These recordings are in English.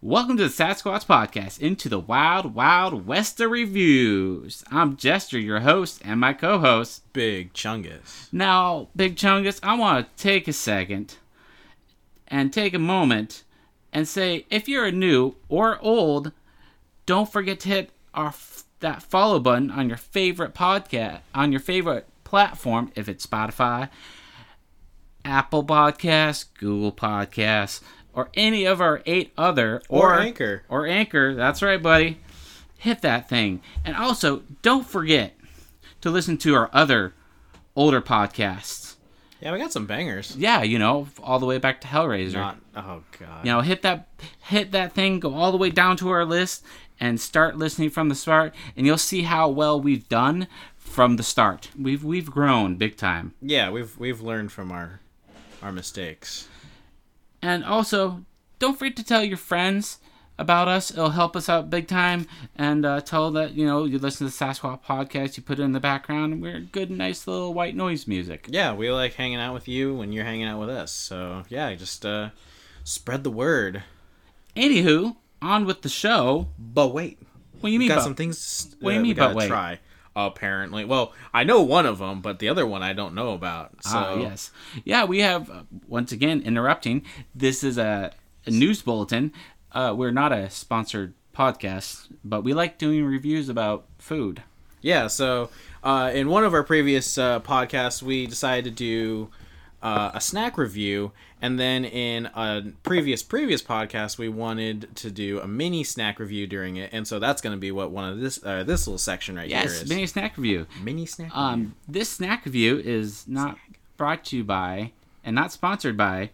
Welcome to the Sasquatch Podcast, into the wild, wild west of reviews. I'm Jester, your host, and my co-host. Big Chungus. Now, Big Chungus, I want to take a second and take a moment and say, if you're new or old, don't forget to hit our that follow button on your favorite podcast on your favorite platform, if it's Spotify, Apple Podcasts, Google Podcasts or any of our eight other or, or Anchor or Anchor. That's right, buddy. Hit that thing, and also don't forget to listen to our other older podcasts. Yeah, we got some bangers. Yeah, you know, all the way back to Hellraiser. Not, oh god. You know, hit that hit that thing, go all the way down to our list and start listening from the start and you'll see how well we've done from the start. We've we've grown big time. Yeah, we've we've learned from our our mistakes. And also, don't forget to tell your friends about us. It'll help us out big time. And uh, tell that, you know, you listen to the Sasquatch podcast, you put it in the background, we're good, nice little white noise music. Yeah, we like hanging out with you when you're hanging out with us. So, yeah, just uh, spread the word. Anywho, on with the show. But wait. What do you mean? Got but, some things. What do you mean? But wait. Try apparently. Well, I know one of them, but the other one I don't know about. Ah, so ah, yes, yeah, we have uh, once again interrupting. This is a, a news bulletin. Uh, we're not a sponsored podcast, but we like doing reviews about food. Yeah, so uh, in one of our previous uh, podcasts, we decided to do uh, a snack review, and then in a previous previous podcast, we wanted to do a mini snack review during it, and so that's going to be what one of this uh, this little section right yes, here is. Yes, mini snack review. Mini snack. Um, this snack review is not snack. brought to you by and not sponsored by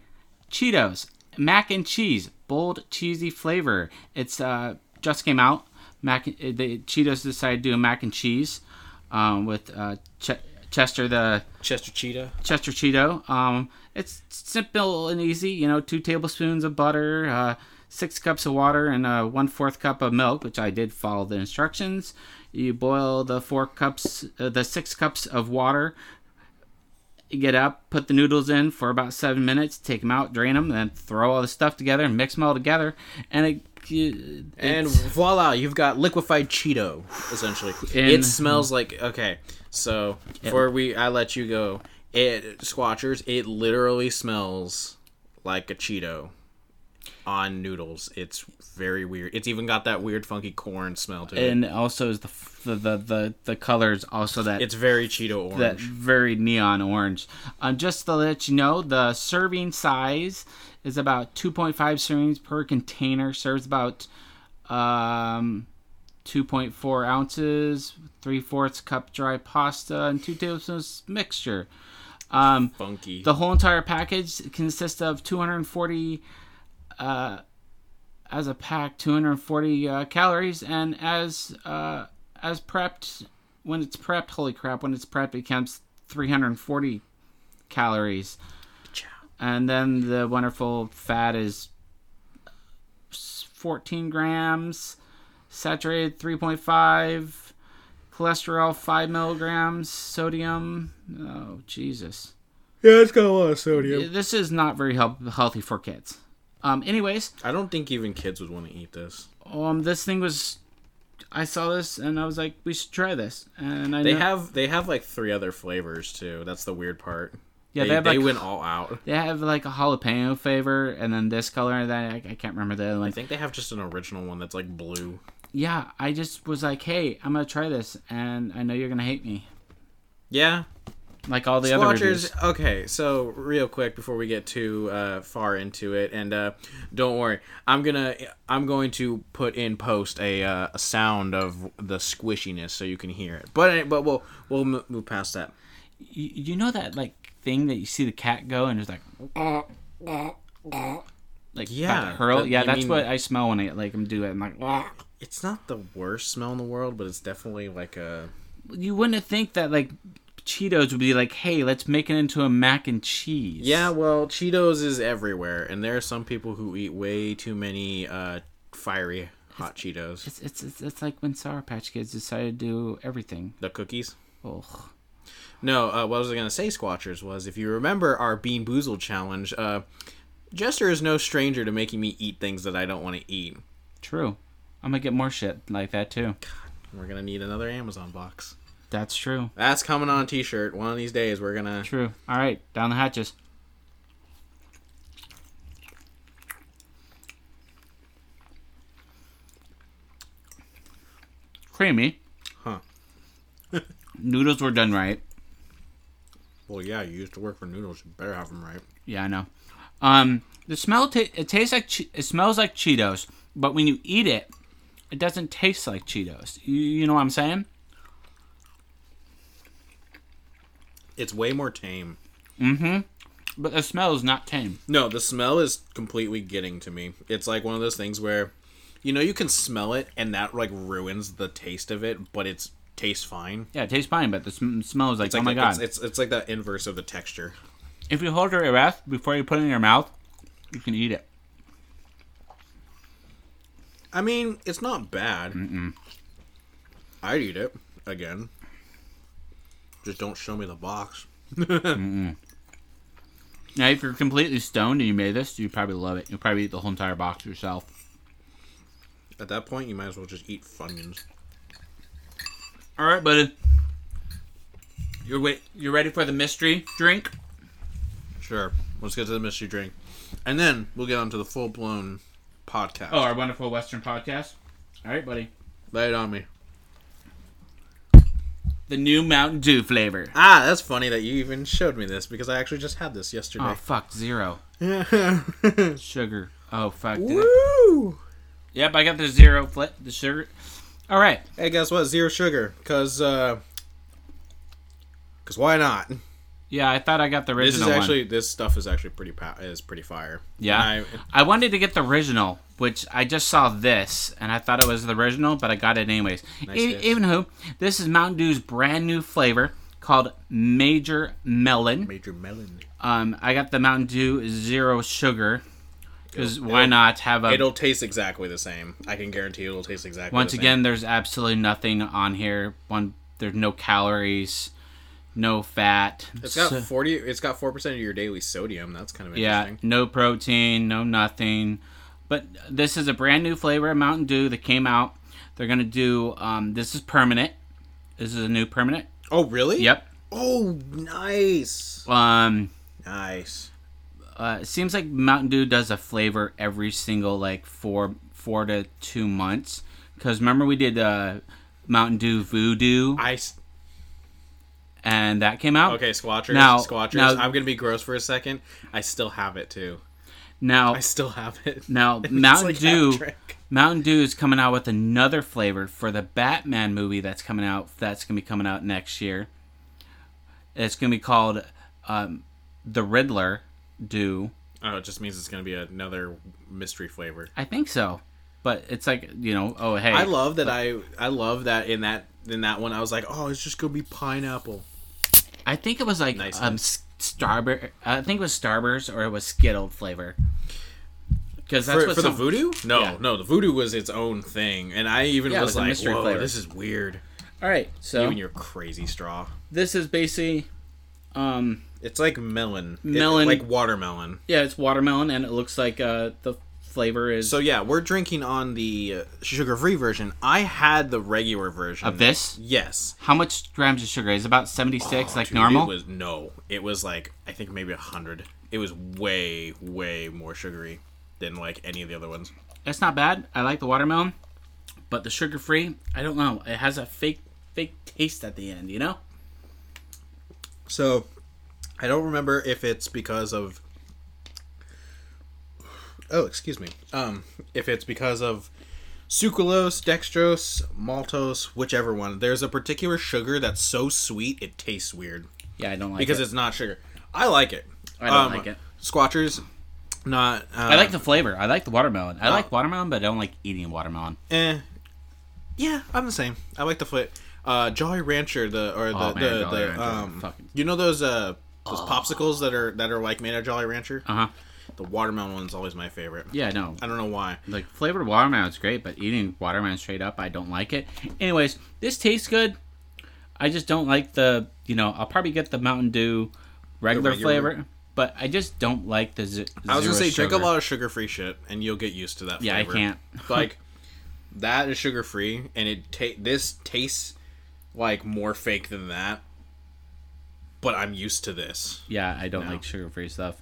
Cheetos mac and cheese, bold cheesy flavor. It's uh just came out. Mac the Cheetos decided to do a mac and cheese um, with uh, ch- Chester the Chester Cheeto. Chester Cheeto. Um, it's simple and easy. You know, two tablespoons of butter, uh, six cups of water, and uh, one fourth cup of milk, which I did follow the instructions. You boil the four cups, uh, the six cups of water. You get up, put the noodles in for about seven minutes, take them out, drain them, then throw all the stuff together and mix them all together, and it and voila, you've got liquefied Cheeto. Essentially, in, it smells like okay. So before we, I let you go. It Squatchers. It literally smells like a Cheeto on noodles. It's very weird. It's even got that weird, funky corn smell to it. And also is the the the the, the colors also that it's very Cheeto orange. That very neon orange. Um, just to let you know, the serving size is about 2.5 servings per container. Serves about um 2.4 ounces, 3 fourths cup dry pasta, and 2 tablespoons mixture. Um, Funky. The whole entire package consists of 240, uh, as a pack, 240 uh, calories, and as uh, as prepped, when it's prepped, holy crap, when it's prepped, it becomes 340 calories. And then the wonderful fat is 14 grams saturated 3.5 cholesterol 5 milligrams sodium oh jesus. Yeah it's got a lot of sodium. This is not very help- healthy for kids um anyways i don't think even kids would want to eat this um this thing was i saw this and i was like we should try this and I they know- have they have like three other flavors too that's the weird part yeah, they, they, have they like, went all out. They have like a jalapeno flavor, and then this color, and then I, I can't remember the other one. I think they have just an original one that's like blue yeah, I just was like, hey, I'm gonna try this, and I know you're gonna hate me. Yeah. Like all the other reviews. Okay, so real quick before we get too uh, far into it, and uh, don't worry, I'm gonna I'm going to put in post a, uh, a sound of the squishiness so you can hear it. But but we'll we'll move past that. You, you know that like thing that you see the cat go and it's like like yeah hurl that, yeah that's mean, what I smell when I like I'm doing I'm like it's not the worst smell in the world, but it's definitely like a. You wouldn't think that like Cheetos would be like, hey, let's make it into a mac and cheese. Yeah, well, Cheetos is everywhere, and there are some people who eat way too many uh, fiery hot it's, Cheetos. It's, it's, it's it's like when Sour Patch Kids decided to do everything. The cookies. Oh. No, uh, what was I was gonna say, Squatchers, was if you remember our Bean Boozled challenge, uh, Jester is no stranger to making me eat things that I don't want to eat. True. I'm gonna get more shit like that too. God, We're gonna need another Amazon box. That's true. That's coming on a T-shirt. One of these days, we're gonna. True. All right, down the hatches. Creamy. Huh. Noodles were done right. Well, yeah, you used to work for noodles. You better have them right. Yeah, I know. Um, the smell ta- it tastes like che- it smells like Cheetos, but when you eat it, it doesn't taste like Cheetos. You, you know what I'm saying? It's way more tame. Mm-hmm. But the smell is not tame. No, the smell is completely getting to me. It's like one of those things where, you know, you can smell it and that like ruins the taste of it, but it's tastes fine. Yeah, it tastes fine, but the sm- smell is like, It's oh my the- god. It's, it's it's like the inverse of the texture. If you hold your breath before you put it in your mouth, you can eat it. I mean, it's not bad. Mm-mm. I'd eat it again. Just don't show me the box. Now, if you're completely stoned and you made this, you probably love it. You'll probably eat the whole entire box yourself. At that point, you might as well just eat Funyuns. All right, buddy. You're wait. You're ready for the mystery drink? Sure. Let's get to the mystery drink, and then we'll get on to the full blown podcast. Oh, our wonderful Western podcast. All right, buddy. Lay it on me. The new Mountain Dew flavor. Ah, that's funny that you even showed me this because I actually just had this yesterday. Oh fuck, zero sugar. Oh fuck. I- Yep, I got the zero fl- the sugar. All right. Hey, guess what? Zero sugar, cause uh, cause why not? Yeah, I thought I got the original. This is one. actually this stuff is actually pretty pa- is pretty fire. Yeah. I, I wanted to get the original, which I just saw this, and I thought it was the original, but I got it anyways. Nice E- even who, this is Mountain Dew's brand new flavor called Major Melon. Major melon. Um, I got the Mountain Dew Zero Sugar, because why not have a? It'll taste exactly the same. I can guarantee it'll taste exactly. once the again, there's absolutely nothing on here. One, there's no calories, no fat. it's got So- forty. It's got four percent of your daily sodium. That's kind of Yeah, no protein, no nothing. But this is a brand new flavor of Mountain Dew that came out. They're gonna do. Um, this is permanent. This is a new permanent. Oh, really? Yep. Oh, nice. Um, Nice. uh, it seems like Mountain Dew does a flavor every single like four four to two months. Because remember we did uh, Mountain Dew Voodoo, I s- and that came out. okay, squatchers. Now- squatchers. now- I'm gonna be gross for a second. I still have it too. Now, I still have it. now Mountain like Dew. Mountain Dew is coming out with another flavor for the Batman movie that's coming out. That's going to be coming out next year. It's going to be called um, the Riddler Dew. Oh, it just means it's gonna be another mystery flavor. I think so, but it's like you know, oh hey, I love that. I I love that in that in that one. I was like, oh, it's just gonna be pineapple. I think it was like Nice, um nice. Starburst. I think it was Starburst or it was Skittle flavor. Because that's For, what for the voodoo? No, Yeah. no. The voodoo was its own thing, and I even Yeah, was was like, whoa, flavor. this is weird. All right, so You and your crazy straw. this is basically, um, It's like melon, It- Melon. like watermelon. yeah, it's watermelon, and it looks like uh the flavor is So yeah, we're drinking on the uh, sugar-free version. I had the regular version of this. Yes, How much grams of sugar is it about seventy six, Oh, like dude, normal? It was no. It was like I think maybe a hundred. It was way, way more sugary than like any of the other ones. It's not bad. I like the watermelon, but the sugar free, I don't know. It has a fake fake taste at the end, you know? So, I don't remember if it's because of. Oh, excuse me. Um, if it's because of sucralose, dextrose, maltose, whichever one. There's a particular sugar that's so sweet it tastes weird Yeah, I don't like it. because it. it's not sugar. I like it. I don't Um, like it. Squatchers, not. Uh, I like the flavor. I like the watermelon. I Oh. like watermelon, but I don't like eating watermelon. Eh. Yeah, I'm the same. I like the flavor. Uh, Jolly Rancher, the or the Oh, man, the, the um, fucking- you know those uh those popsicles that are that are like made of Jolly Rancher. Uh huh. The watermelon one's always my favorite. Yeah, no. I don't know why. Like flavored watermelon is great, but eating watermelon straight up, I don't like it. Anyways, this tastes good. I just don't like the. You know, I'll probably get the Mountain Dew regular, regular- flavor, but I just don't like the. Z- I was gonna say sugar. drink a lot of sugar free shit, and you'll get used to that. Yeah, flavor. I can't. like that is sugar free, and it ta- this tastes like more fake than that. But I'm used to this. Yeah, I don't No. like sugar free stuff.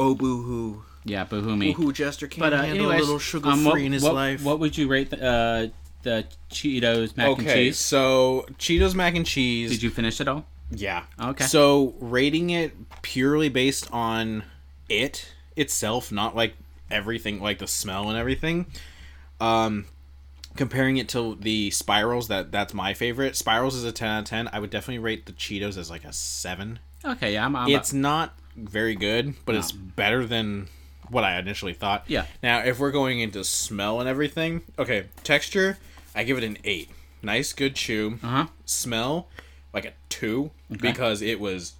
Oh boo hoo! Yeah, boo-hoo me. Boo hoo! Jester can't But uh, handle anyways, a little sugar um, free what, in his what, life. What would you rate the, uh, the Cheetos mac and okay, cheese? so Cheetos mac and cheese. Did you finish it all? Yeah. Okay. So rating it purely based on it itself, not like everything, like the smell and everything. Um, comparing it to the spirals, that that's my favorite. Spirals is a ten out of ten. I would definitely rate the Cheetos as like a seven. Okay, yeah, I'm. I'm It's not very good, but it's better than what I initially thought. Yeah. Now, if we're going into smell and everything, okay, texture, I give it an eight. Nice, good chew. uh huh. Smell, like a two, because it was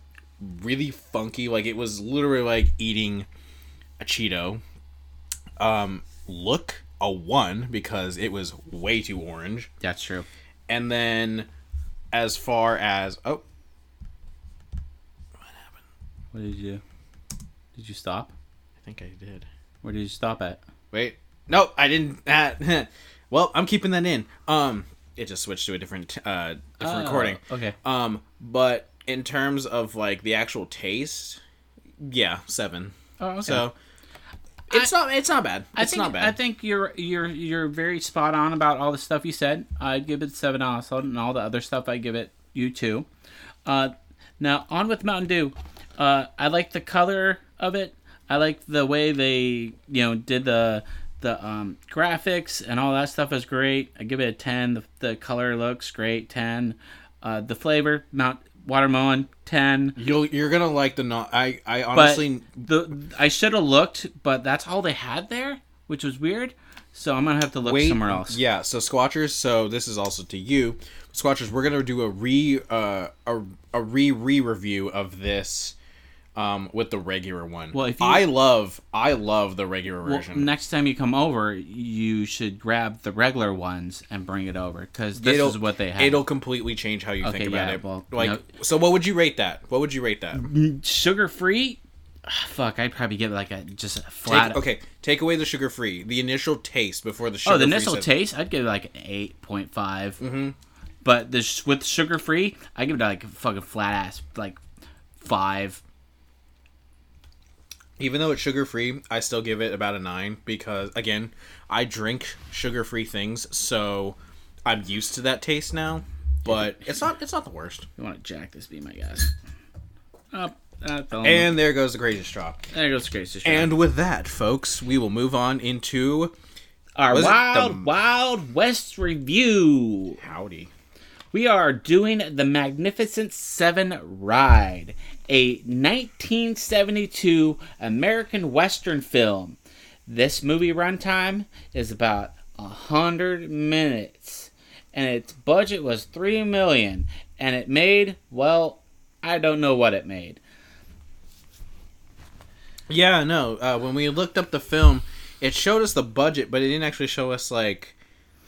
really funky. Like it was literally like eating a Cheeto. Um, look, a one because it was way too orange. That's true. And then, as far as oh, What did you? Did you stop? I think I did. Where did you stop at? Wait. No, I didn't. Uh, well, I'm keeping that in. Um, it just switched to a different uh different Oh, recording. Okay. Um, but in terms of like the actual taste, yeah, seven. Oh, okay. So it's not it's not bad. I It's think not bad. I think you're you're you're very spot on about all the stuff you said. I'd give it seven also, and all the other stuff I give it you too. Uh, now on with Mountain Dew. Uh, I like the color of it. I like the way they you know did the the um, graphics and all that stuff is great. I give it a ten. The, the color looks great. Ten. Uh, the flavor Mount Watermelon ten. You'll you're gonna like the not. I I But honestly the I should have looked, but that's all they had there, which was weird. So I'm gonna have to look wait somewhere else. Yeah. So Squatchers. So this is also to you, Squatchers. We're gonna do a re uh a a re re review of this. Um, with the regular one. Well, if you- I love, I love the regular Well, version. next time you come over, you should grab the regular ones and bring it over because this It'll- is what they have. It'll completely change how you Okay, think about yeah, it. well, like, no- so what would you rate that? What would you rate that? Sugar free. Fuck, I'd probably give like a just a Take, flat. okay, take away the sugar free. The initial taste before the sugar. oh, the initial taste, I'd give it like an eight point five. Mm-hmm. But this with sugar free, I give it like a fucking flat ass like five. Even though it's sugar free, I still give it about a nine because again, I drink sugar free things, so I'm used to that taste now. But it's not. It's not the worst. You want to jack this? Be my guess. Up, uh, the- And there goes the crazy straw. there goes Grace. And with that, folks, we will move on into our wild, the- wild West review. howdy. we are doing the Magnificent Seven Ride, a 1972 American Western film. This movie runtime is about a hundred minutes, and its budget was three million, and it made well, I don't know what it made. Yeah, no. Uh, when we looked up the film, it showed us the budget, but it didn't actually show us like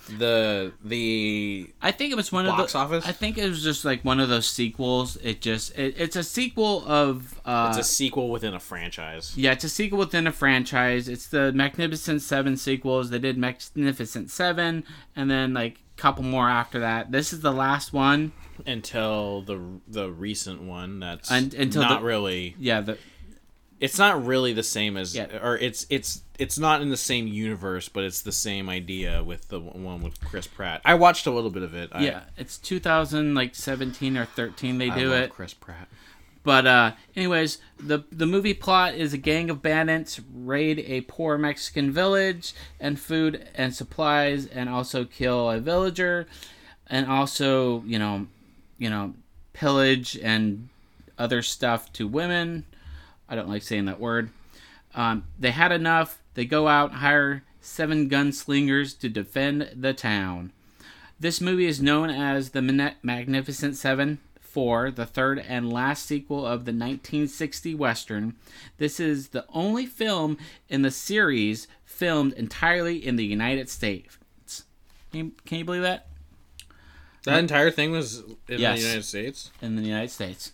the the I think it was one Box of the. office? I think it was just like one of those sequels. It just it, it's a sequel of. Uh, it's a sequel within a franchise. Yeah, it's a sequel within a franchise. It's the Magnificent Seven sequels. They did Magnificent Seven, and then like a couple more after that. This is the last one. until the the recent one that's Un- until not the- really Yeah, the it's not really the same as Yeah. or it's it's it's not in the same universe but it's the same idea with the one with Chris Pratt. I watched a little bit of it. I, yeah, it's 2000 like 17 or 13 they do it. Chris Pratt. But uh anyways, the the movie plot is a gang of bandits raid a poor Mexican village and food and supplies and also kill a villager and also, you know, you know, pillage and other stuff to women. I don't like saying that word. Um, they had enough. They go out and hire seven gunslingers to defend the town. This movie is known as the Magnificent Seven 4, the third and last sequel of the 1960 Western. This is the only film in the series filmed entirely in the United States. Can you, can you believe that? That entire thing was in Yes. the United States. In the United States.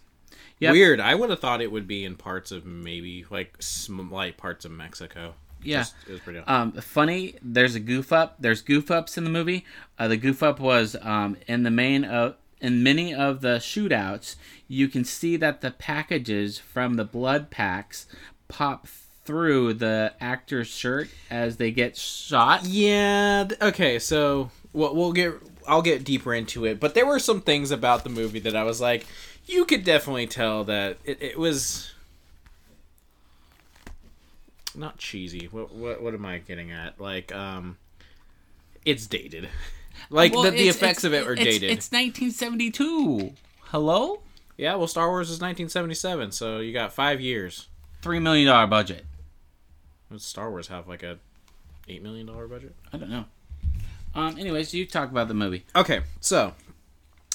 Yep. Weird. I would have thought it would be in parts of maybe like slight parts of Mexico. Yeah. Just- it was pretty. Um, funny. There's a goof up. There's goof ups in the movie. Uh, the goof up was um, in the main of in many of the shootouts. You can see that the packages from the blood packs pop through the actor's shirt as they get shot. Yeah. Okay. So we'll, we'll get. I'll get deeper into it, but there were some things about the movie that I was like, you could definitely tell that it, it was not cheesy. What, what what am I getting at? Like, um, it's dated. Like Well, the, the effects of it are it's- dated. It's 1972. Hello. Yeah, well, Star Wars is 1977, so you got five years. Three million dollar budget. Does Star Wars have like a eight million dollar budget? I don't know. Um. Anyways, you talk about the movie. Okay, so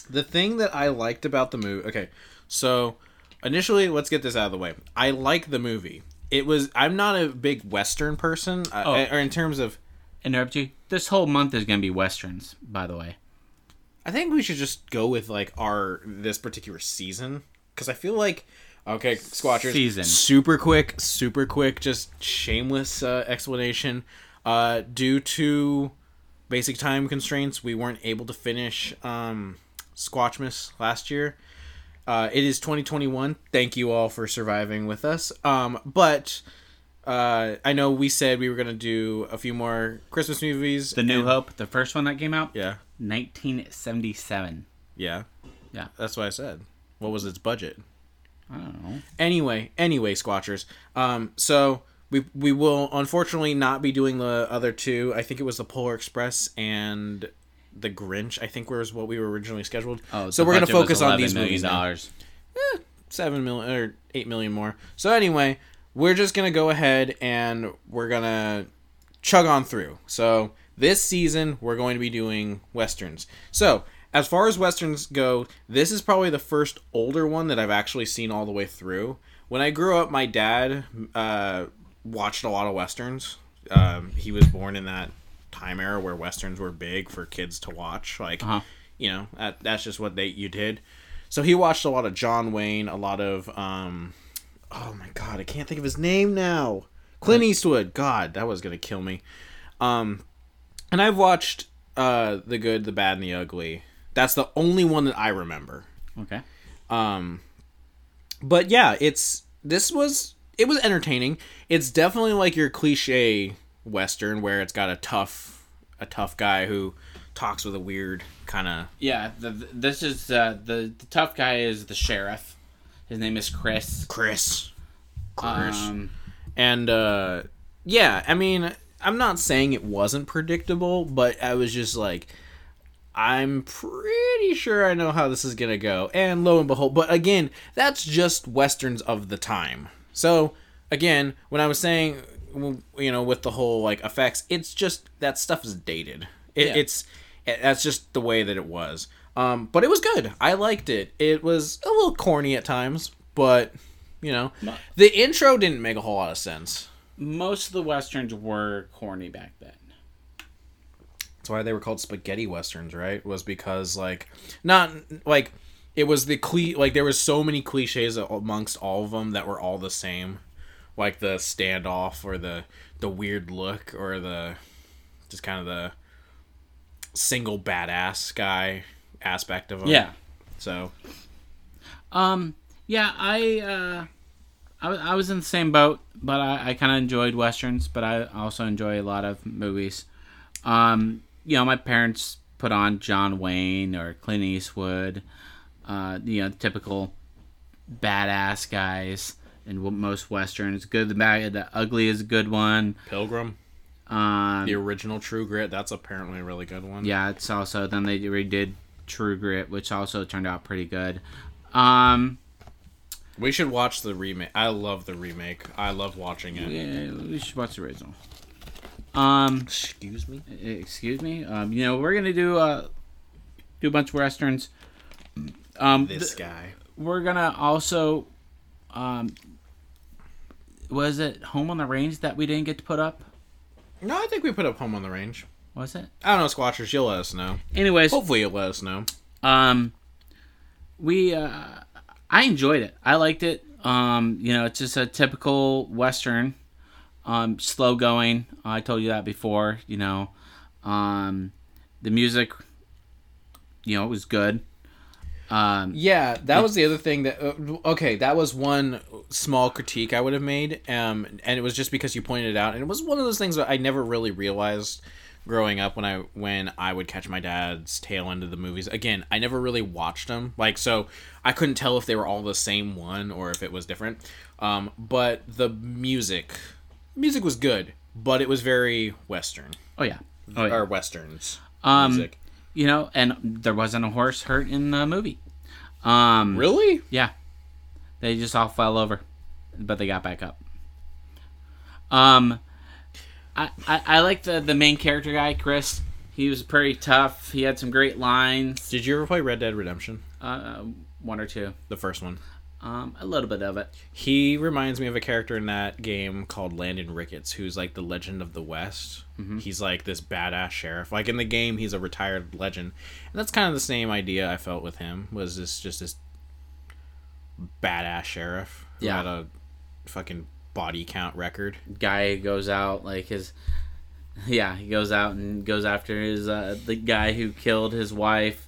the thing that I liked about the movie. Okay, so initially, let's get this out of the way. I like the movie. It was. I'm not a big Western person, uh, Oh. or in terms of. Interrupt you. This whole month is gonna be westerns, by the way. I think we should just go with like our this particular season because I feel like okay, Squatchers Season. super quick, super quick, just shameless uh, explanation. Uh, due to basic time constraints, we weren't able to finish um, Squatchmas last year. Uh, it is 2021. Thank you all for surviving with us. Um, but uh, I know we said we were gonna do a few more Christmas movies. The New and- Hope, the first one that came out, Yeah, 1977. yeah, Yeah. That's what I said. What was its budget? I don't know. Anyway, anyway, Squatchers. Um, so we we will unfortunately not be doing the other two. I think it was the Polar Express and the Grinch. I think was what we were originally scheduled. Oh, so we're gonna focus on these million movies dollars. Seven million or eight million more. So anyway, we're just gonna go ahead and we're gonna chug on through. So this season we're going to be doing westerns. So as far as westerns go, this is probably the first older one that I've actually seen all the way through. When I grew up, my dad uh, watched a lot of westerns. Um, he was born in that time era where westerns were big for kids to watch. Like, Uh-huh. you know, that, that's just what they you did. So he watched a lot of John Wayne, a lot of um, oh my god, I can't think of his name now. Clint Eastwood. God, that was gonna kill me. Um, and I've watched uh, the good, the bad, and the ugly. That's the only one that I remember. Okay. Um, but yeah, it's this was it was entertaining. It's definitely like your cliche western where it's got a tough a tough guy who talks with a weird kind of Yeah, the, this is uh, the the tough guy is the sheriff. His name is Chris. Chris. Chris. Um, and uh yeah i mean i'm not saying it wasn't predictable but i was just like i'm pretty sure i know how this is gonna go and lo and behold but again that's just westerns of the time so again when i was saying you know with the whole like effects it's just that stuff is dated it, Yeah. it's it, that's just the way that it was um but it was good i liked it it was a little corny at times but you know the intro didn't make a whole lot of sense most of the westerns were corny back then. That's why they were called spaghetti westerns, right? Was because like not like it was the cle like there was so many cliches amongst all of them that were all the same, like the standoff or the the weird look or the just kind of the single badass guy aspect of them. Yeah. So Um. Yeah. I. Uh, I, I was in the same boat, but I, I kind of enjoyed westerns, but I also enjoy a lot of movies. Um. You know, my parents put on John Wayne or Clint Eastwood. Uh. You know, typical badass guys in most westerns. Good, the bad, the ugly is a good one. Pilgrim, Um. the original True Grit, that's apparently a really good one. Yeah, it's also then they redid True Grit, which also turned out pretty good. Um, We should watch the remake. I love the remake. I love watching it. yeah, we should watch the original. Um, Excuse me. excuse me. Um, you know we're gonna do uh do a bunch of westerns. Um, This th- guy. we're gonna also um, was it Home on the Range that we didn't get to put up? No, I think we put up Home on the Range. Was it? I don't know, Squatchers. You'll let us know. Anyways, Hopefully, you'll let us know. Um, we uh, I enjoyed it. I liked it. Um, you know, it's just a typical western, um, slow going. I told you that before. You know, um, the music, you know, it was good. Um, yeah, that was the other thing that. Uh, okay, that was one small critique I would have made, um, and it was just because you pointed it out, and it was one of those things that I never really realized growing up when I when I would catch my dad's tail end of the movies. Again, I never really watched them, like so I couldn't tell if they were all the same one or if it was different. Um, but the music, music was good, but it was very western. Oh yeah, oh yeah. or westerns. Um, music. you know, and there wasn't a horse hurt in the movie. Um, really? Yeah, they just all fell over, but they got back up. Um, I, I, I like the the main character guy, Chris. He was pretty tough. He had some great lines. Did you ever play Red Dead Redemption? Uh, one or two. The first one. Um, a little bit of it. He reminds me of a character in that game called Landon Ricketts, who's like the Legend of the West. Mm-hmm. He's like this badass sheriff. Like in the game, he's a retired legend, and that's kind of the same idea I felt with him. Was this just this badass sheriff who yeah. had a fucking body count record? Guy goes out like his. Yeah, he goes out and goes after his uh, the guy who killed his wife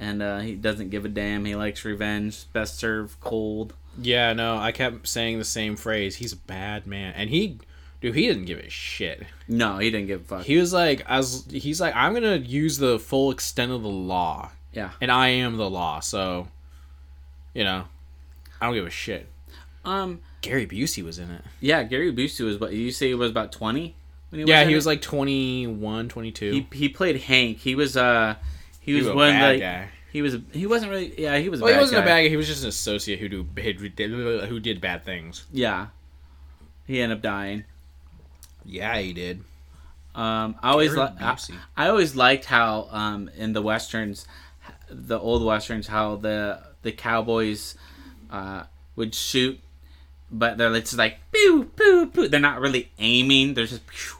and uh, he doesn't give a damn. He likes revenge. Best served cold. Yeah, no, I kept saying the same phrase. He's a bad man, and he, dude, he didn't give a shit. No, he didn't give a fuck. He was like, as he's like, I'm gonna use the full extent of the law. Yeah, and I am the law, so, you know, I don't give a shit. Um, Gary Busey was in it. Yeah, Gary Busey was. What you say? He was about twenty. He yeah, he was like 21, 22. He he played Hank. He was uh he, was, was one like guy. he was he wasn't really yeah he was. well, he wasn't guy. a bad guy. He was just an associate who do who did bad things. Yeah, he ended up dying. Yeah, he did. Um, I always li- I, I, always liked how um, in the westerns, the old westerns, how the the cowboys uh, would shoot, but they're just like pew pew pew. They're not really aiming. They're just pew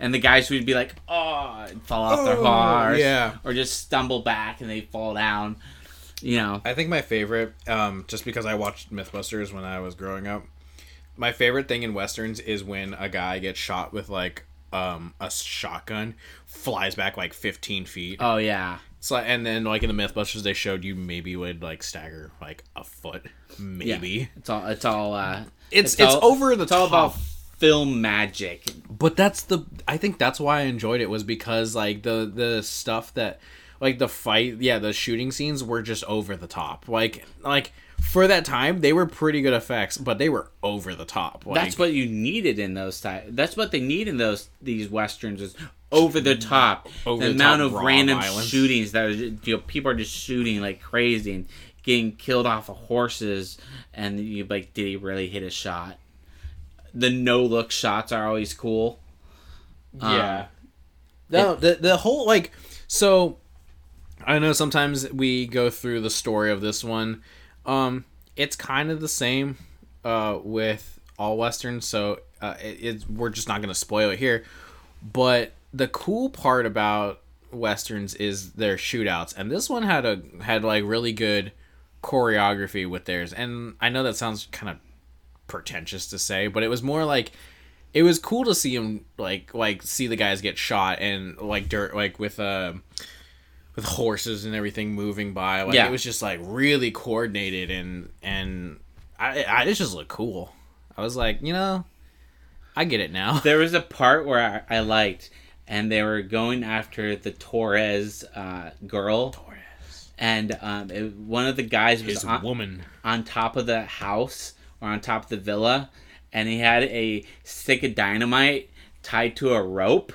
and the guys would be like, "Oh," fall off oh, their horse, yeah, or just stumble back and they fall down. You know, I think my favorite, um, just because I watched MythBusters when I was growing up, my favorite thing in westerns is when a guy gets shot with like um, a shotgun, flies back like fifteen feet. Oh yeah. So and then like in the MythBusters, they showed you maybe would like stagger like a foot, maybe. Yeah. It's all. It's all. Uh, it's it's, it's all, over the it's top. all about film magic. But that's the I think that's why I enjoyed it was because like the the stuff that like the fight, yeah, the shooting scenes were just over the top. Like like for that time they were pretty good effects, but they were over the top. Like, that's what you needed in those type. That's what they need in those these westerns is over the top. Over the, the amount top of random violence. shootings that are, you know, people are just shooting like crazy and getting killed off of horses, and you like, did he really hit a shot? The no look shots are always cool. Yeah. Um, no, it, the the whole like so I know sometimes we go through the story of this one. Um it's kind of the same uh with all westerns, so uh, it, it, we're just not going to spoil it here. But the cool part about westerns is their shootouts, and this one had a had like really good choreography with theirs. And I know that sounds kind of pretentious to say, but it was more like it was cool to see him like like see the guys get shot and like dirt like with uh with horses and everything moving by. Like yeah. it was just like really coordinated and and I, I it just looked cool. I was like, you know, I get it now. There was a part where I, I liked, and they were going after the Torres uh, girl. Torres. And um, it, one of the guys was His on, woman on top of the house, or on top of the villa, and he had a stick of dynamite tied to a rope,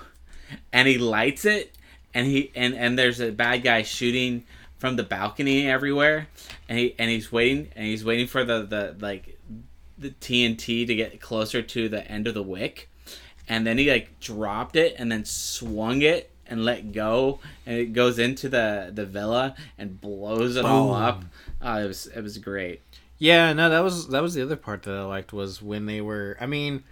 and he lights it, and he and and there's a bad guy shooting from the balcony everywhere, and he and he's waiting and he's waiting for the the like the TNT to get closer to the end of the wick, and then he like dropped it and then swung it and let go, and it goes into the the villa and blows it Boom. all up. Uh, it was it was great. Yeah, no, that was that was the other part that I liked was when they were. I mean,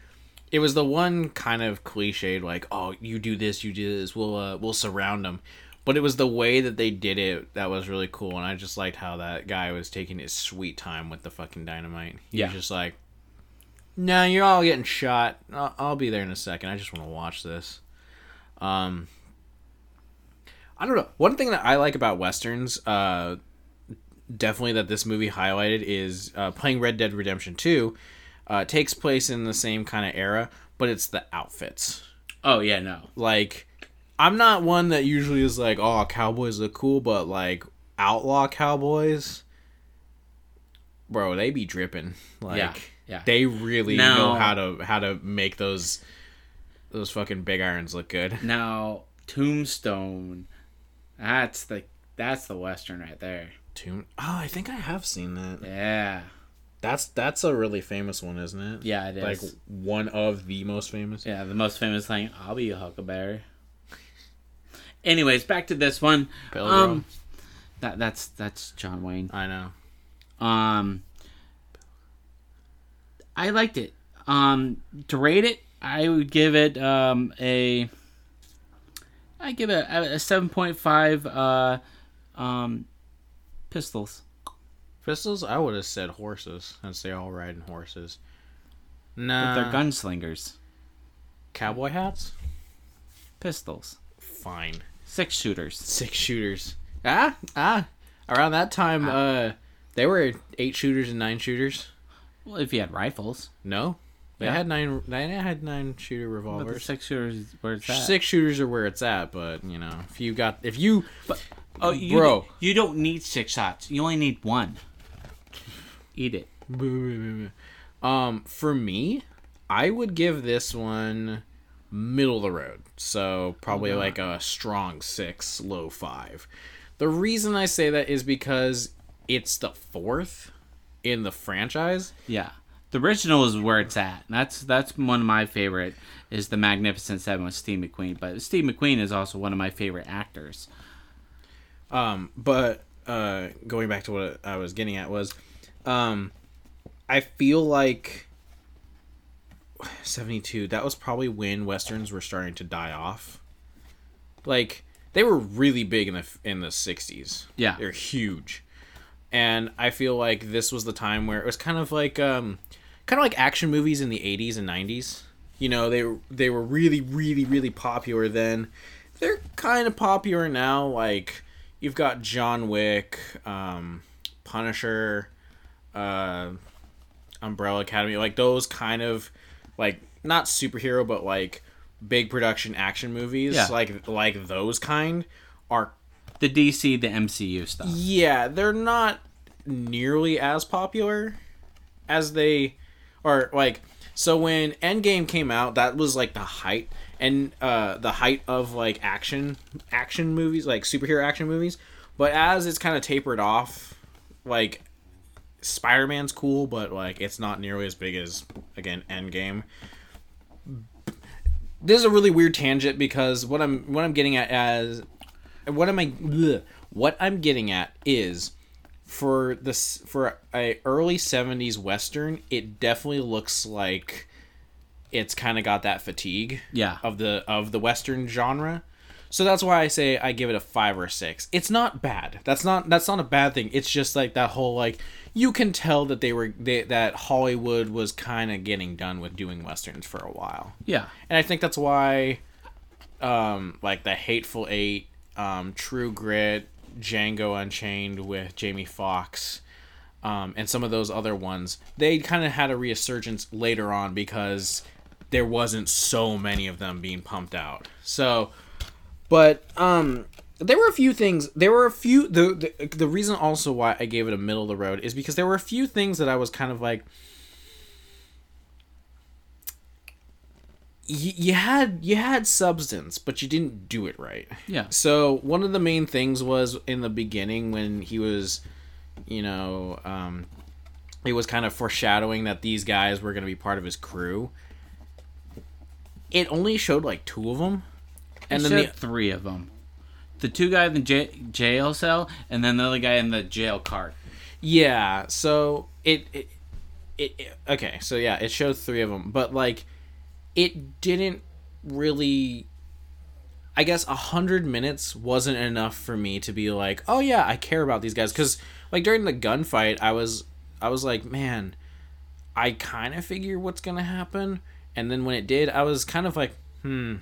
it was the one kind of cliched like, "Oh, you do this, you do this, we'll uh, we'll surround them." but it was the way that they did it that was really cool, and I just liked how that guy was taking his sweet time with the fucking dynamite. He Yeah. was just like, "No, you're all getting shot. I'll, I'll be there in a second. I just want to watch this." Um, I don't know. One thing that I like about westerns, uh, definitely that this movie highlighted is uh, playing Red Dead Redemption Two. Uh, takes place in the same kind of era, but it's the outfits Oh yeah, no. like I'm not one that usually is like, oh, cowboys look cool, but like outlaw cowboys, bro, they be dripping. Like, Yeah, yeah. they really Now- know how to how to make those those fucking big irons look good. Now Tombstone, that's the that's the western right there. Tomb. Oh, I think I have seen that. Yeah, That's that's a really famous one, isn't it? yeah, it is. Like one of the most famous. yeah, the most famous thing. I'll be a huckleberry. Anyways, back to this one. Pilgrim. Um, that that's that's John Wayne. I know. Um, I liked it. Um, to rate it, I would give it um a. I give it a, a seven point five. Uh, um, pistols. Pistols. I would have said horses, since they all ride in horses. Nah. But they're gunslingers. Cowboy hats. Pistols. Fine. Six shooters. six shooters. Ah, ah. Around that time, Ah. uh, they were eight shooters and nine shooters. Well, if you had rifles, No, they Yeah. had nine. They had nine shooter but the revolvers. six shooters where it's at. Six shooters are where it's at, but you know, if you got, if you, Oh, you Bro. You don't need six shots. You only need one. Eat it. um, for me, I would give this one middle of the road. So probably like a strong six, low five. The reason I say that is because it's the fourth in the franchise. Yeah. The original is where it's at. That's that's one of my favorite is the Magnificent Seven with Steve McQueen. But Steve McQueen is also one of my favorite actors. Um, but uh, going back to what I was getting at was, um, I feel like seventy two. That was probably when westerns were starting to die off. Like they were really big in the in the sixties. Yeah. they're huge, and I feel like this was the time where it was kind of like um, kind of like action movies in the eighties and nineties. You know, they they were really really really popular then. They're kind of popular now. Like you've got John Wick, um, Punisher, uh, Umbrella Academy, like those kind of like not superhero but like big production action movies, Yeah. like like those kind are The DC, the MCU stuff. yeah, they're not nearly as popular as they are like so when Endgame came out, that was like the height and uh the height of like action action movies, like superhero action movies. But as it's kind of tapered off, like Spider-Man's cool, but like it's not nearly as big as again Endgame. This is a really weird tangent because what I'm what I'm getting at as what am I bleh, what I'm getting at is for this for a early 70s western it definitely looks like it's kind of got that fatigue Yeah. of the of the western genre. So that's why i say i give it a five or a six. It's not bad. That's not that's not a bad thing. It's just like that whole like you can tell that they were they, that hollywood was kind of getting done with doing westerns for a while. Yeah. and I think that's why, um, like the Hateful Eight, um, True Grit, Django Unchained with Jamie Foxx, um, and some of those other ones, they kind of had a resurgence later on because there wasn't so many of them being pumped out. So, but um, there were a few things. There were a few. The, the the reason also why I gave it a middle of the road is because there were a few things that I was kind of like. you had you had substance, but you didn't do it right. Yeah. So one of the main things was in the beginning when he was, you know, um, it was kind of foreshadowing that these guys were going to be part of his crew. It only showed like two of them, and then then the three of them. The two guy in the j- jail cell, and then the other guy in the jail cart. Yeah, so it, it, it, it- okay, so yeah, it showed three of them, but like, it didn't really I guess a hundred minutes wasn't enough for me to be like, oh yeah, I care about these guys. Because like during the gunfight, I was I was like, man, I kind of figure what's gonna happen, and then when it did, I was kind of like, hmm.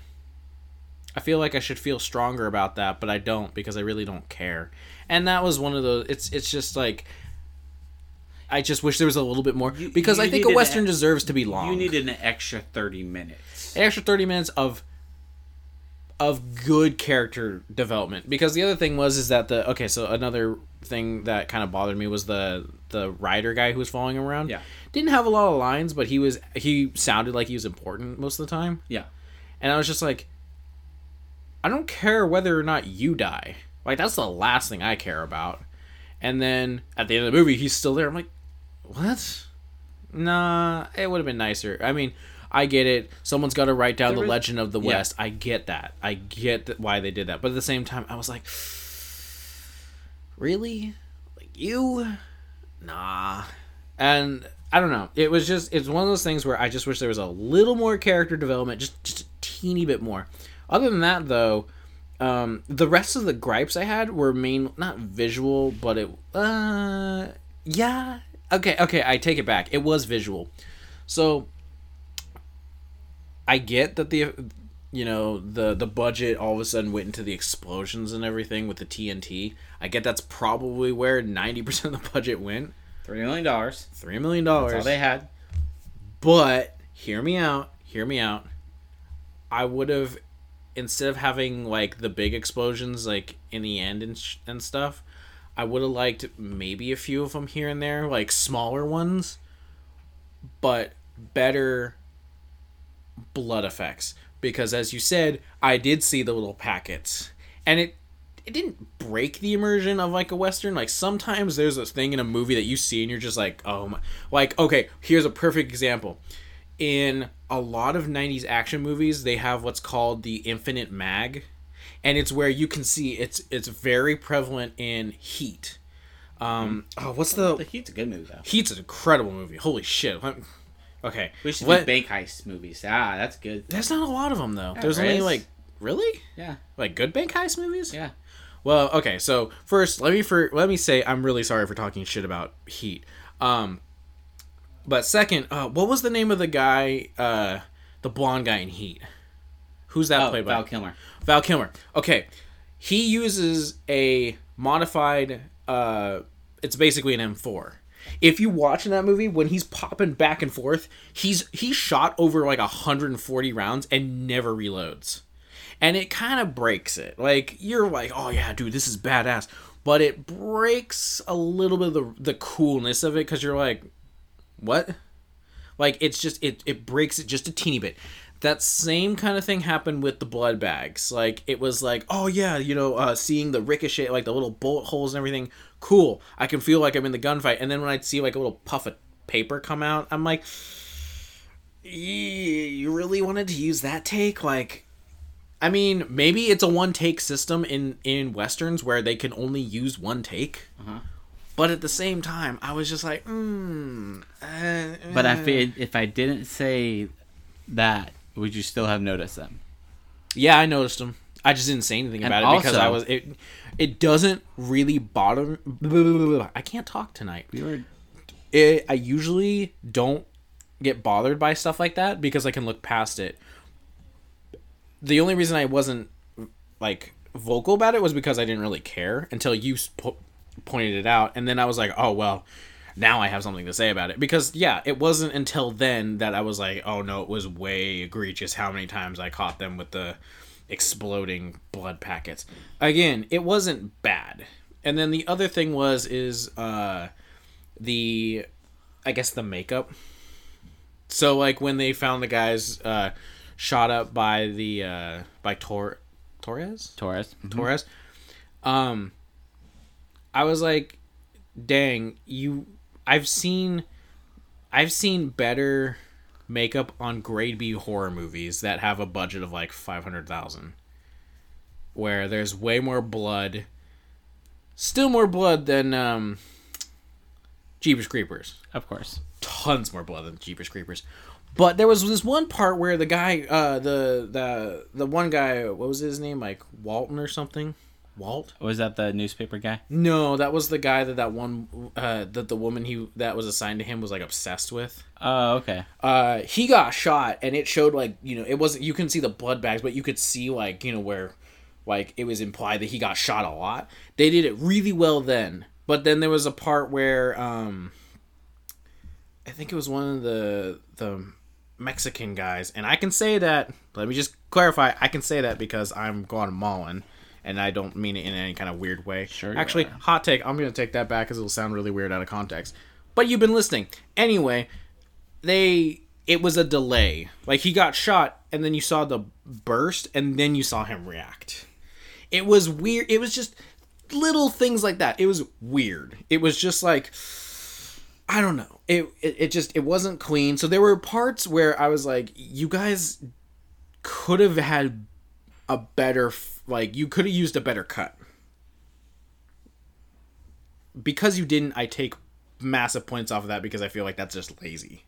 I feel like I should feel stronger about that, but I don't because I really don't care. And that was one of those. It's it's just like. I just wish there was a little bit more because you I think a western a- deserves to be long. You needed an extra thirty minutes. an extra 30 minutes of of good character development because the other thing was is that the okay so another thing that kind of bothered me was the the rider guy who was following him around. Yeah. didn't have a lot of lines but he was he sounded like he was important most of the time. Yeah. and i was just like i don't care whether or not you die. Like that's the last thing i care about. And then at the end of the movie he's still there. I'm like what? Nah it would have been nicer. I mean i get it. Someone's got to write down the There was- legend of the yeah. west. I get that. I get that why they did that. But at the same time i was like really? Like you? Nah. And i don't know. It was just it's one of those things where i just wish there was a little more character development just just a teeny bit more. Other than that though um the rest of the gripes i had were main not visual but it uh yeah. Okay okay i take it back. It was visual. So i get that the you know the the budget all of a sudden went into the explosions and everything with the tnt i get that's probably where 90% of the budget went. Three million dollars. three million That's all dollars they had. but hear me out hear me out. I would have instead of having like the big explosions like in the end and, sh- and stuff i would have liked maybe a few of them here and there like smaller ones but better blood effects because as you said i did see the little packets. And it it didn't break the immersion of like a western. Like sometimes there's a thing in a movie that you see and you're just like oh my like okay here's a perfect example. In a lot of 90s action movies they have what's called the infinite mag and it's where you can see it's it's very prevalent in heat. Um oh what's The the Heat's a good movie though. heat's an incredible movie. Holy shit. Let- okay We should Let- do bank heist movies. Ah, that's good. there's not a lot of them though there's there only is. like really Yeah. like good bank heist movies Yeah. Well, okay, so first let me for let me say I'm really sorry for talking shit about Heat. Um but second, uh what was the name of the guy uh the blonde guy in Heat? Who's that Oh, played by? Val Kilmer. Val Kilmer. Okay. He uses a modified uh it's basically an M4. If you watch in that movie when he's popping back and forth, he's he's shot over like 140 rounds and never reloads. And it kind of breaks it. Like you're like, "Oh yeah, dude, this is badass." But it breaks a little bit of the the coolness of it cuz you're like, "What?" Like it's just it it breaks it just a teeny bit. That same kind of thing happened with the blood bags. Like it was like, oh yeah, you know, uh, seeing the ricochet, like the little bullet holes and everything. Cool. I can feel like I'm in the gunfight. And then when I'd see like a little puff of paper come out, I'm like, you really wanted to use that take? Like, I mean, maybe it's a one take system in in westerns where they can only use one take. Uh-huh. But at the same time, I was just like, hmm. uh, But uh." I feel if I didn't say that, would you still have noticed them? Yeah, I noticed them. I just didn't say anything And about it because I was it. It doesn't really bother. I can't talk tonight. We were It, I usually don't get bothered by stuff like that because I can look past it. The only reason I wasn't like vocal about it was because I didn't really care until you po- pointed it out, and then I was like, oh well. Now I have something to say about it because yeah, it wasn't until then that I was like, oh no, it was way egregious how many times I caught them with the exploding blood packets. Again, it wasn't bad. And then the other thing was is uh the I guess the makeup. So like when they found the guys uh shot up by the uh by Tor Torres? Torres. Torres. Um I was like dang, you I've seen I've seen better makeup on grade B horror movies that have a budget of like 500,000 where there's way more blood still more blood than um Jeepers Creepers Of course. tons more blood than Jeepers Creepers But there was this one part where the guy, uh, the the the one guy, what was his name, like Walton or something? Walt? Was that the newspaper guy? No, that was the guy that that one uh, that the woman he that was assigned to him was like obsessed with. Oh, okay. Uh, he got shot, and it showed like you know it wasn't you couldn't see the blood bags, but you could see like you know where like it was implied that he got shot a lot. They did it really well then, but then there was a part where um, I think it was one of the the Mexican guys, and I can say that. Let me just clarify. I can say that because I'm Guatemalan and I don't mean it in any kind of weird way. Sure. Actually, are. hot take. I'm gonna take that back because it'll sound really weird out of context. But you've been listening anyway. They it was a delay. Like he got shot, and then you saw the burst, and then you saw him react. It was weird. It was just little things like that. It was weird. It was just like I don't know. It, it it just it wasn't clean. So there were parts where I was like, you guys could have had a better like you could have used a better cut. Because you didn't, I take massive points off of that because I feel like that's just lazy.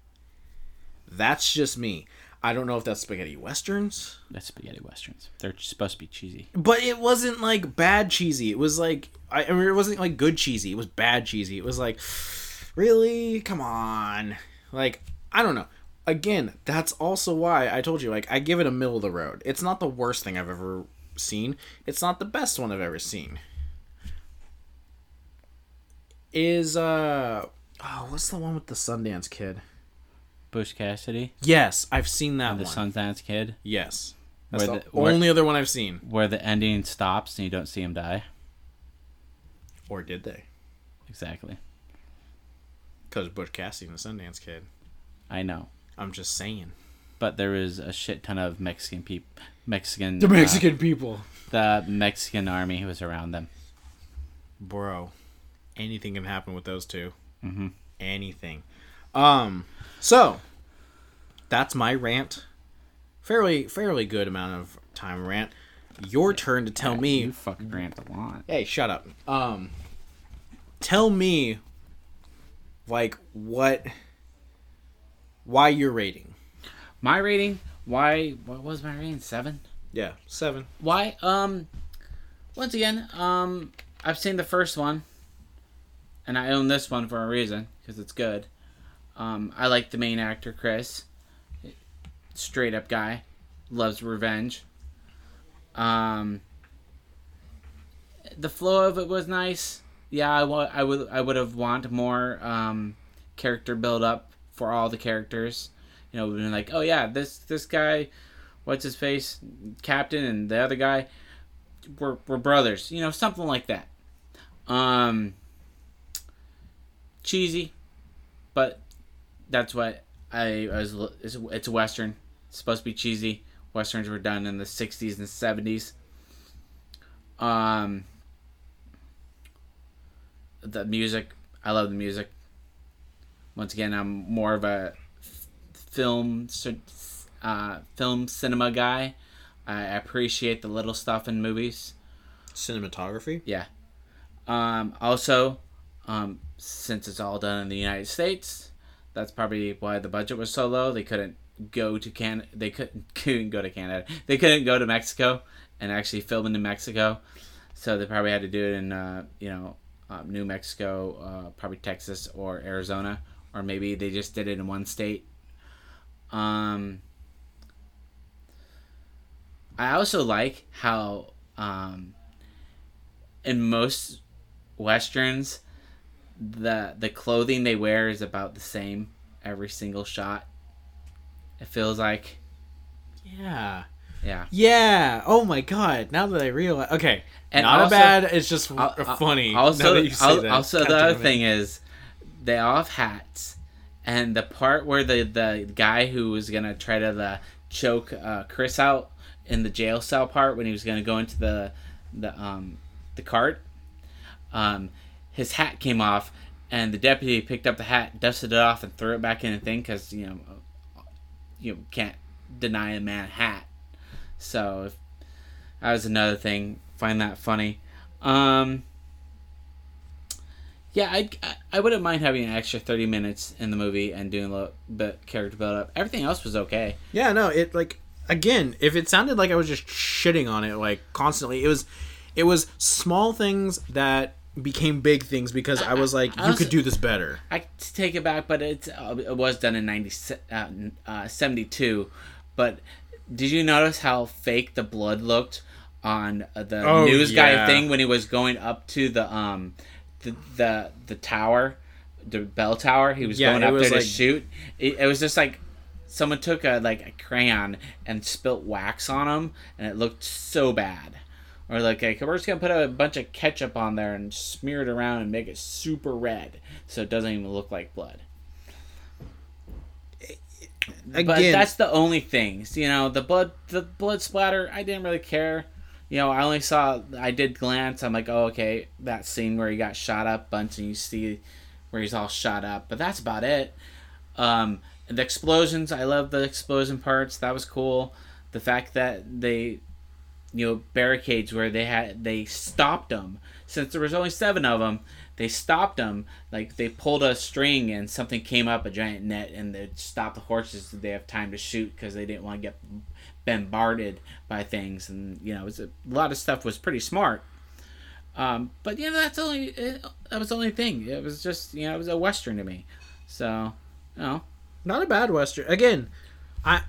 That's just me. I don't know if that's spaghetti westerns. That's spaghetti westerns. They're supposed to be cheesy. But it wasn't like bad cheesy. It was like I, I mean it wasn't like good cheesy. It was bad cheesy. It was like really? Come on. Like I don't know. Again, that's also why I told you like I give it a middle of the road. It's not the worst thing I've ever seen. It's not the best one I've ever seen. Is uh oh, what's the one with the Sundance Kid? Butch Cassidy, Yes, I've seen that the. Sundance Kid, yes, that's Where the, the- where- only other one I've seen. where the ending stops and you don't see him die. Or did they? Exactly. Because Butch Cassidy and the Sundance Kid. I know. I'm just saying. But there is a shit ton of Mexican people. Mexican. The uh, Mexican people, the Mexican army who was around them. bro. Anything can happen with those 2 Mm-hmm. Anything. Um. So that's my rant. Fairly, fairly good amount of time rant. Your turn to tell me You fucking rant a lot. Hey, shut up. Um, tell me, like, what, why you're rating? My rating. Why? What was my rating? Seven. Yeah, seven. Why? Um. Once again, um, I've seen the first one, and I own this one for a reason because it's good. Um, I like the main actor, Chris. Straight up guy, loves revenge. Um, the flow of it was nice. Yeah, I wa- I would I would have want more um, character build up for all the characters. You know, we've been like, oh yeah, this this guy, what's his face, Captain, and the other guy, were were brothers. You know, something like that. Um, cheesy, but that's what I, I was. It's, it's a western. It's supposed to be cheesy. Westerns were done in the '60s and '70s. Um, the music, I love the music. Once again, I'm more of a f- film, uh, film cinema guy. I appreciate the little stuff in movies. Cinematography. Yeah. Um, also, um, since it's all done in the United States, that's probably why the budget was so low. They couldn't go to Can. They couldn't couldn't go to Canada. They couldn't go to Mexico and actually film in New Mexico. So they probably had to do it in uh, you know uh, New Mexico, uh, probably Texas or Arizona, or maybe they just did it in one state. Um, I also like how um, in most westerns the the clothing they wear is about the same every single shot. It feels like Yeah. yeah. Yeah. Oh my god. Now that I realize, okay, And not also- a bad. It's just funny. Also, now that you say al- that. also the other thing is they all have hats, and the part where the the guy who was gonna try to the choke uh, Chris out in the jail cell part when he was gonna go into the the um the cart, um, his hat came off, and the deputy picked up the hat, dusted it off, and threw it back in the thing because you know you can't deny a man a hat. So that was another thing. Find that funny. Um, Yeah, I, I wouldn't mind having an extra thirty minutes in the movie and doing a little bit character build up. Everything else was okay. Yeah, no, it like again, if it sounded like I was just shitting on it like constantly, it was it was small things that became big things because I was like, I you was- could do this better. I take it back, but it's uh, it was done in 90, uh, uh, 72. But did you notice how fake the blood looked on uh, the Oh, news guy thing when he was going up to the um the the, the tower, the bell tower? He was Yeah, going up was there to shoot. It, it was just like someone took a like a crayon and spilt wax on him, and it looked so bad. Or like, like we're just gonna put a bunch of ketchup on there and smear it around and make it super red, so it doesn't even look like blood. but that's the only things, you know. The blood, the blood splatter. I didn't really care. You know, I only saw. I did glance. I'm like, oh, okay, that scene where he got shot up bunch, and you see where he's all shot up. But that's about it. Um, the explosions. I love the explosion parts. That was cool. The fact that they, you know, barricades where they had they stopped them since there was only seven of them. They stopped them. Like they pulled a string and something came up a giant net and they stopped the horses. So they have time to shoot because they didn't want to get bombarded by things. And you know, it was a, a lot of stuff was pretty smart. Um, but you know, that's only it, that was the only thing. It was just you know, it was a western to me. So, you know, not a bad western. Again, I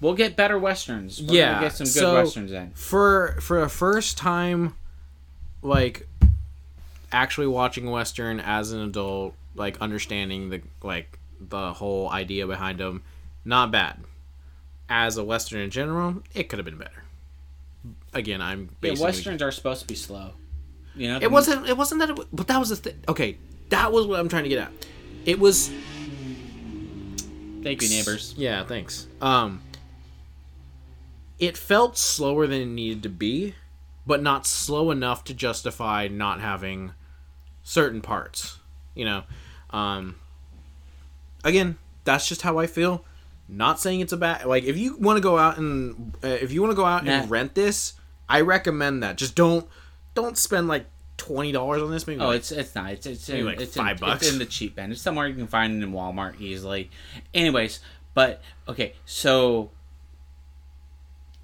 we'll get better westerns. We're Yeah, get some good so- westerns in. for for a first time like actually watching western as an adult like understanding the like the whole idea behind them not bad as a western in general it could have been better again i'm Yeah, westerns are supposed to be slow. You know, it wasn't it wasn't that it, but that was the thing okay that was what i'm trying to get at it was Thank you, neighbors. Yeah, thanks. Um it felt slower than it needed to be, but not slow enough to justify not having certain parts, you know. Um again, that's just how I feel. Not saying it's a bad like if you want to go out and uh, if you want to go out and rent this, I recommend that. Just don't don't spend like $20 on this maybe. Oh, like it's it's not. It's it's in, like it's five in, bucks. It's in the cheap end. It's somewhere you can find it in Walmart easily. Anyways, but okay, so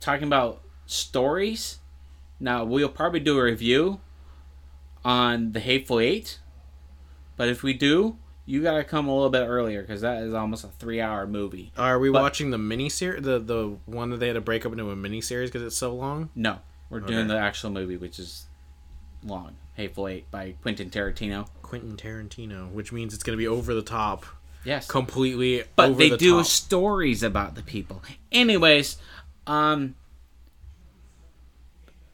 talking about stories. Now we'll probably do a review on the Hateful Eight, but if we do, you gotta come a little bit earlier because that is almost a three-hour movie. Are we But- watching the mini series, the the one that they had to break up into a mini series because it's so long? No, we're doing the actual movie, which is long. Hateful Eight by Quentin Tarantino. Quentin Tarantino, which means it's going to be over the top, Yes, completely. but they the do top. stories about the people. Anyways, um,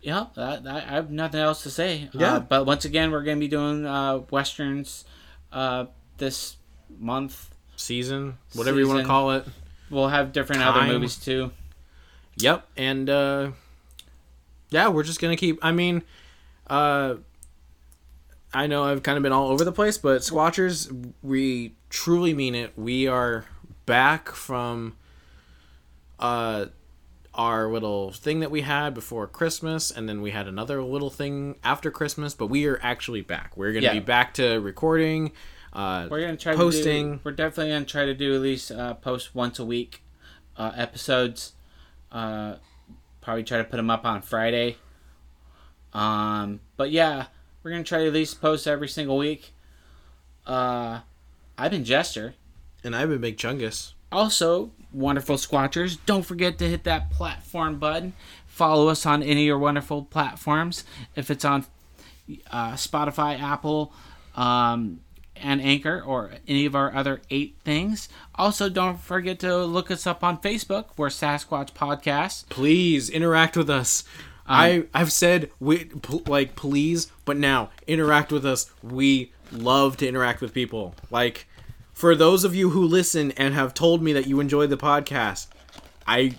yeah, that, I have nothing else to say. Yeah. Uh, but once again, we're gonna be doing uh, westerns uh, this month. season, whatever you want to call it. We'll have different other movies too. Yep, and uh, yeah, we're just gonna keep. I mean, uh, I know I've kind of been all over the place, but Squatchers, we truly mean it. We are back from uh our little thing that we had before Christmas, and then we had another little thing after Christmas. But we are actually back. We're gonna Yeah. be back to recording. Uh, We're gonna try Posting. To do, we're definitely gonna try to do at least uh, post once a week uh, episodes. Uh, probably try to put them up on Friday. Um, but yeah, we're gonna try to at least post every single week. Uh, I've been Jester. and I've been Big Chungus. Also, wonderful squatchers, don't forget to hit that platform button. Follow us on any of your wonderful platforms. If it's on uh, Spotify, Apple, um, and Anchor, or any of our other eight things. Also, don't forget to look us up on Facebook. We're Sasquatch Podcast. please interact with us. Um, I I've said we pl- like please, but now interact with us. We love to interact with people. Like for those of you who listen and have told me that you enjoy the podcast, I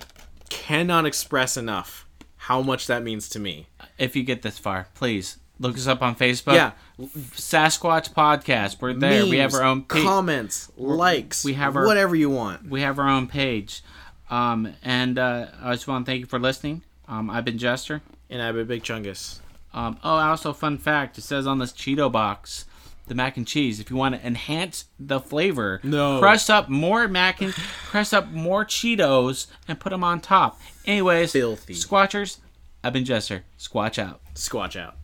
cannot express enough how much that means to me. If you get this far, please look us up on Facebook. Yeah. Sasquatch Podcast. We're there. we have our own page. comments, likes, we have our- whatever you want. we have our own page. Um, and uh, I just want to thank you for listening. Um, I've been Jester. And I've been Big Chungus. Um, oh, also, fun fact: it says on this Cheeto box the mac and cheese. If you want to enhance the flavor, No. crush up more mac and crush up more Cheetos and put them on top. Anyways, Filthy. Squatchers, I've been Jester. Squatch out. Squatch out.